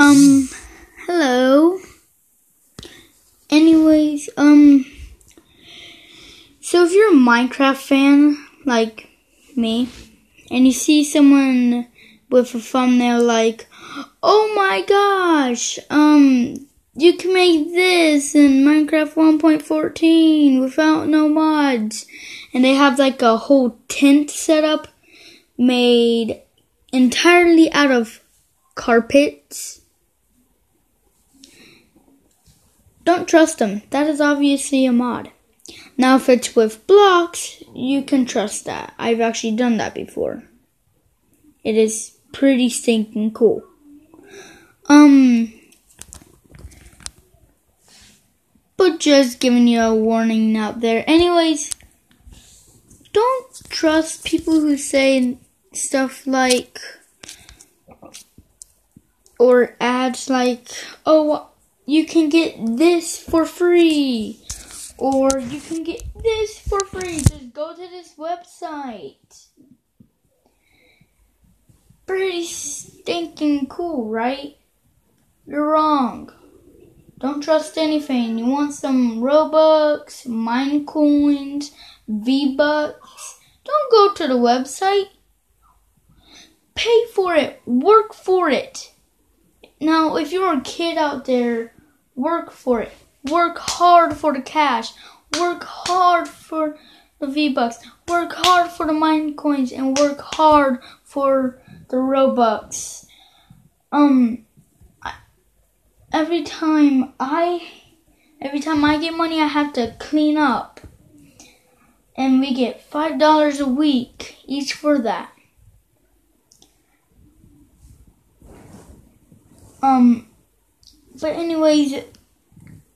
Um, hello. Anyways, um, so if you're a Minecraft fan like me, and you see someone with a thumbnail like, oh my gosh, um, you can make this in Minecraft 1.14 without no mods, and they have like a whole tent set up made entirely out of carpets. Don't trust them. That is obviously a mod. Now, if it's with blocks, you can trust that. I've actually done that before. It is pretty stinking cool. Um, but just giving you a warning out there. Anyways, don't trust people who say stuff like, or ads like, oh, you can get this for free. Or you can get this for free. Just go to this website. Pretty stinking cool, right? You're wrong. Don't trust anything. You want some Robux, Minecoins, V-Bucks? Don't go to the website. Pay for it. Work for it. Now, if you're a kid out there, work for it. Work hard for the cash. Work hard for the V-Bucks. Work hard for the Minecoins and work hard for the Robux. Um every time I every time I get money I have to clean up. And we get five dollars a week each for that. Um but anyways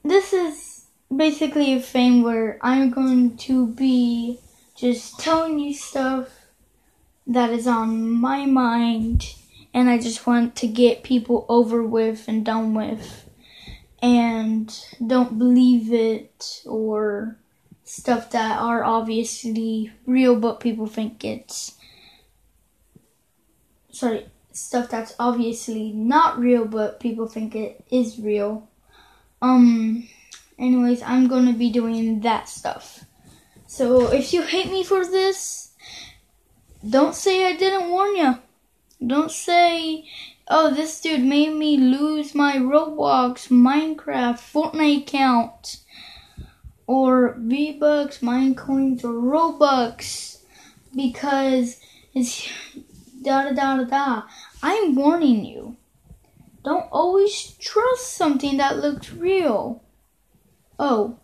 this is basically a thing where I'm going to be just telling you stuff that is on my mind and I just want to get people over with and done with and don't believe it or stuff that are obviously real but people think it's sorry stuff that's obviously not real but people think it is real. Um anyways i'm to be doing that stuff. So if you hate me for this don't say i didn't warn you don't say, oh, this dude made me lose my Roblox, Minecraft, Fortnite account, or V-Bucks, Minecoins, or Robux, because it's da da da da. I'm warning you. Don't always trust something that looks real. Oh,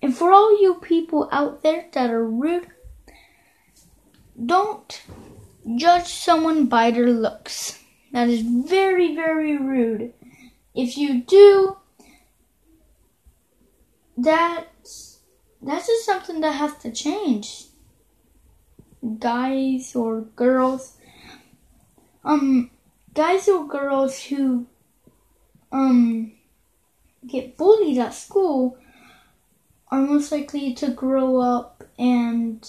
and for all you people out there that are rude, don't judge someone by their looks. That is very, very rude. If you do, that's that's just something that has to change. Guys or girls, um, guys or girls who um get bullied at school are most likely to grow up and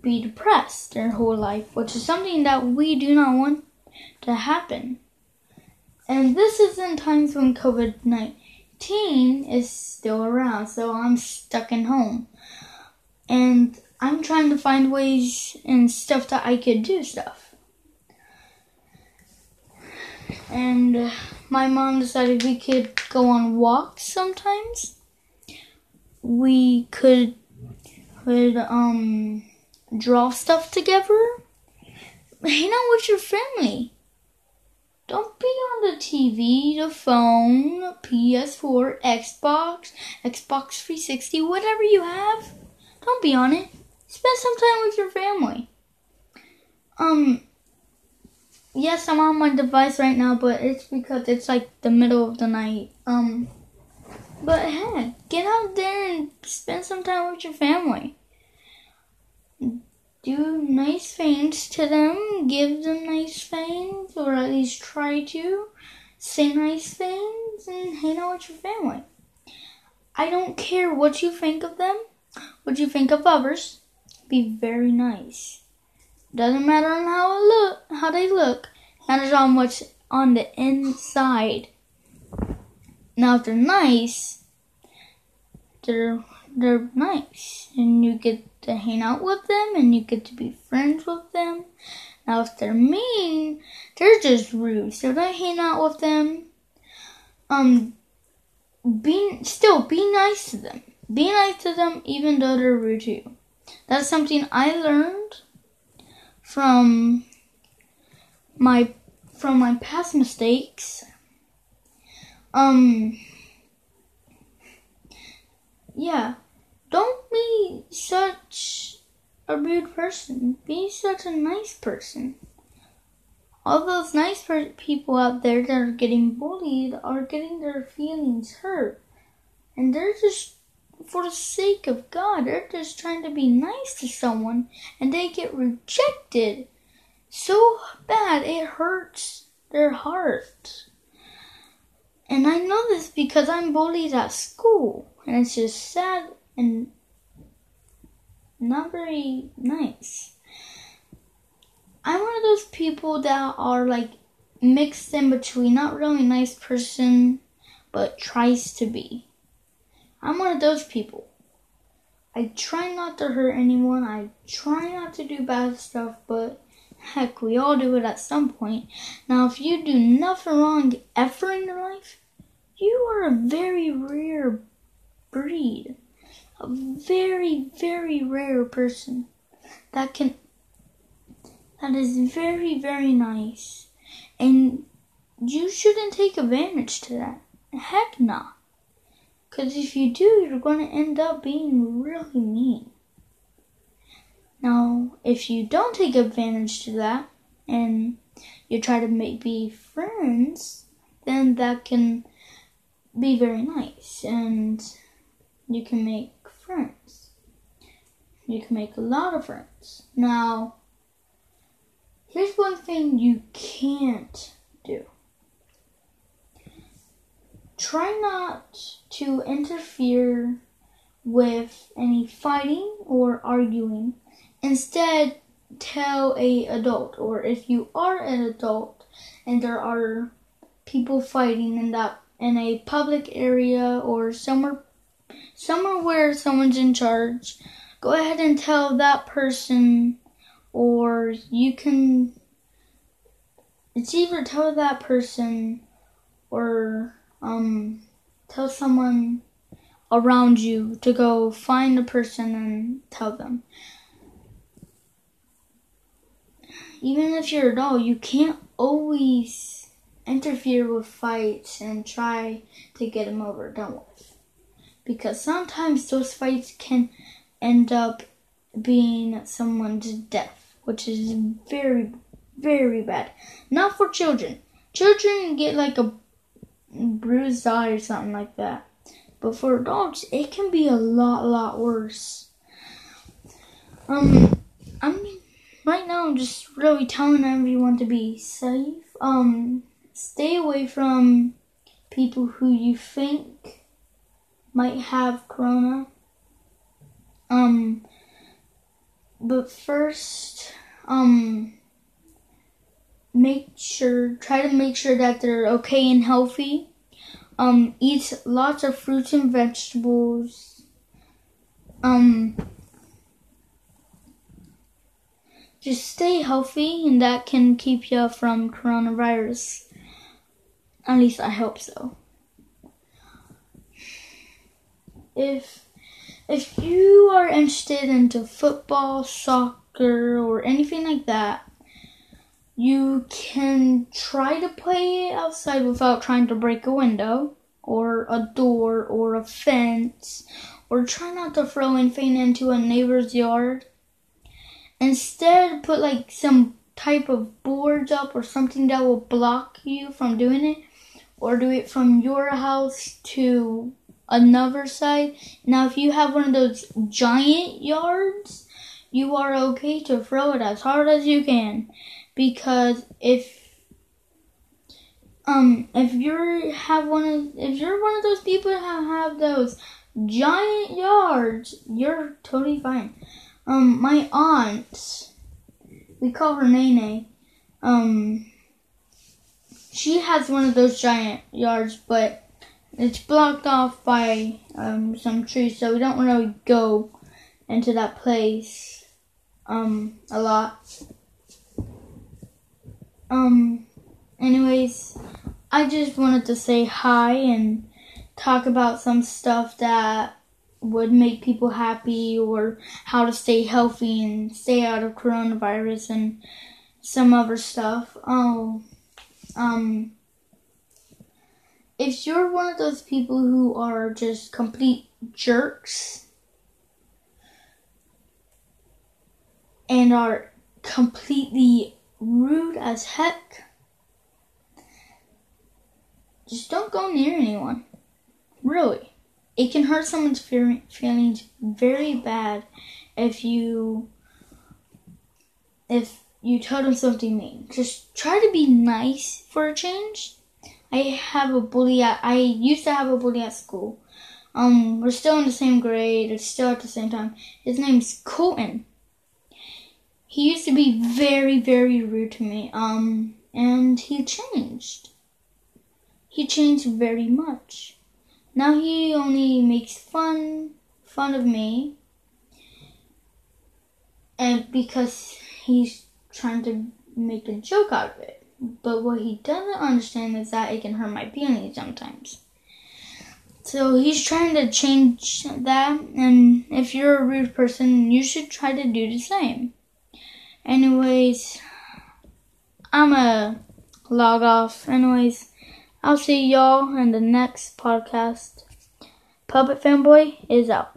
be depressed their whole life, which is something that we do not want to happen. And this is in times when COVID 19 is still around, so I'm stuck in home. And I'm trying to find ways and stuff that I could do stuff. And uh, my mom decided we could go on walks sometimes. We could could um draw stuff together. Hang out with your family. Don't be on the TV, the phone, PS4, Xbox, Xbox 360, whatever you have. Don't be on it. Spend some time with your family. Um, yes, I'm on my device right now, but it's because it's like the middle of the night. Um, but hey, get out there and spend some time with your family do nice things to them, give them nice things, or at least try to say nice things and hang out with your family. I don't care what you think of them, what you think of others. Be very nice. Doesn't matter on how it look, how they look, matters on what's on the inside. Now, if they're nice, they're they're nice, and you get to hang out with them, and you get to be friends with them. Now, if they're mean, they're just rude. So don't hang out with them. Um, be still be nice to them. Be nice to them, even though they're rude to you. That's something I learned from my from my past mistakes. Um yeah, don't be such a rude person. Be such a nice person. All those nice people out there that are getting bullied are getting their feelings hurt. And they're just, for the sake of God, they're just trying to be nice to someone and they get rejected so bad it hurts their heart. And I know this because I'm bullied at school. And it's just sad and not very nice. I'm one of those people that are like mixed in between, not really nice person, but tries to be. I'm one of those people. I try not to hurt anyone. I try not to do bad stuff, but heck, we all do it at some point. Now, if you do nothing wrong ever in your life, you are a very rare breed. A very, very rare person that can, that is very, very nice. And you shouldn't take advantage to that. Heck no. Because if you do, you're going to end up being really mean. Now, if you don't take advantage to that and you try to make be friends, then that can be very nice and you can make friends. You can make a lot of friends. Now, here's one thing you can't do try not to interfere with any fighting or arguing. Instead, tell a adult or if you are an adult and there are people fighting in that in a public area or somewhere somewhere where someone's in charge, go ahead and tell that person or you can it's either tell that person or um, tell someone around you to go find a person and tell them. Even if you're a doll, you can't always interfere with fights and try to get them over done with. Because sometimes those fights can end up being someone's death, which is very, very bad. Not for children. Children get like a bruised eye or something like that. But for adults, it can be a lot, lot worse. Um, I'm right now. I'm just really telling everyone to be safe. Um, stay away from people who you think might have corona. Um, but first, um, make sure, try to make sure that they're okay and healthy. Um, eat lots of fruits and vegetables. Um, just stay healthy, and that can keep you from coronavirus. At least I hope so. If if you are interested into football, soccer, or anything like that, you can try to play outside without trying to break a window or a door or a fence or try not to throw anything into a neighbor's yard. Instead, put like some type of boards up or something that will block you from doing it or do it from your house to another side. Now, if you have one of those giant yards, you are okay to throw it as hard as you can because if um if you're have one of if you're one of those people that have those giant yards, you're totally fine. Um, my aunt, we call her Nene. Um, she has one of those giant yards, but it's blocked off by um, some trees, so we don't really go into that place um, a lot. Um, anyways, I just wanted to say hi and talk about some stuff that would make people happy or how to stay healthy and stay out of coronavirus and some other stuff. Oh, um, if you're one of those people who are just complete jerks and are completely rude as heck, just don't go near anyone. Really it can hurt someone's feelings very bad if you if you tell them something mean. Just try to be nice for a change. I have a bully at I used to have a bully at school. Um, we're still in the same grade. It's still at the same time. His name's Colton. He used to be very, very rude to me. Um, and he changed. He changed very much. Now he only makes fun fun of me and because he's trying to make a joke out of it. But what he doesn't understand is that it can hurt my feelings sometimes. So he's trying to change that, and if you're a rude person, you should try to do the same. Anyways, I'm a log off. Anyways, I'll see y'all in the next podcast. Puppet Fanboy is out.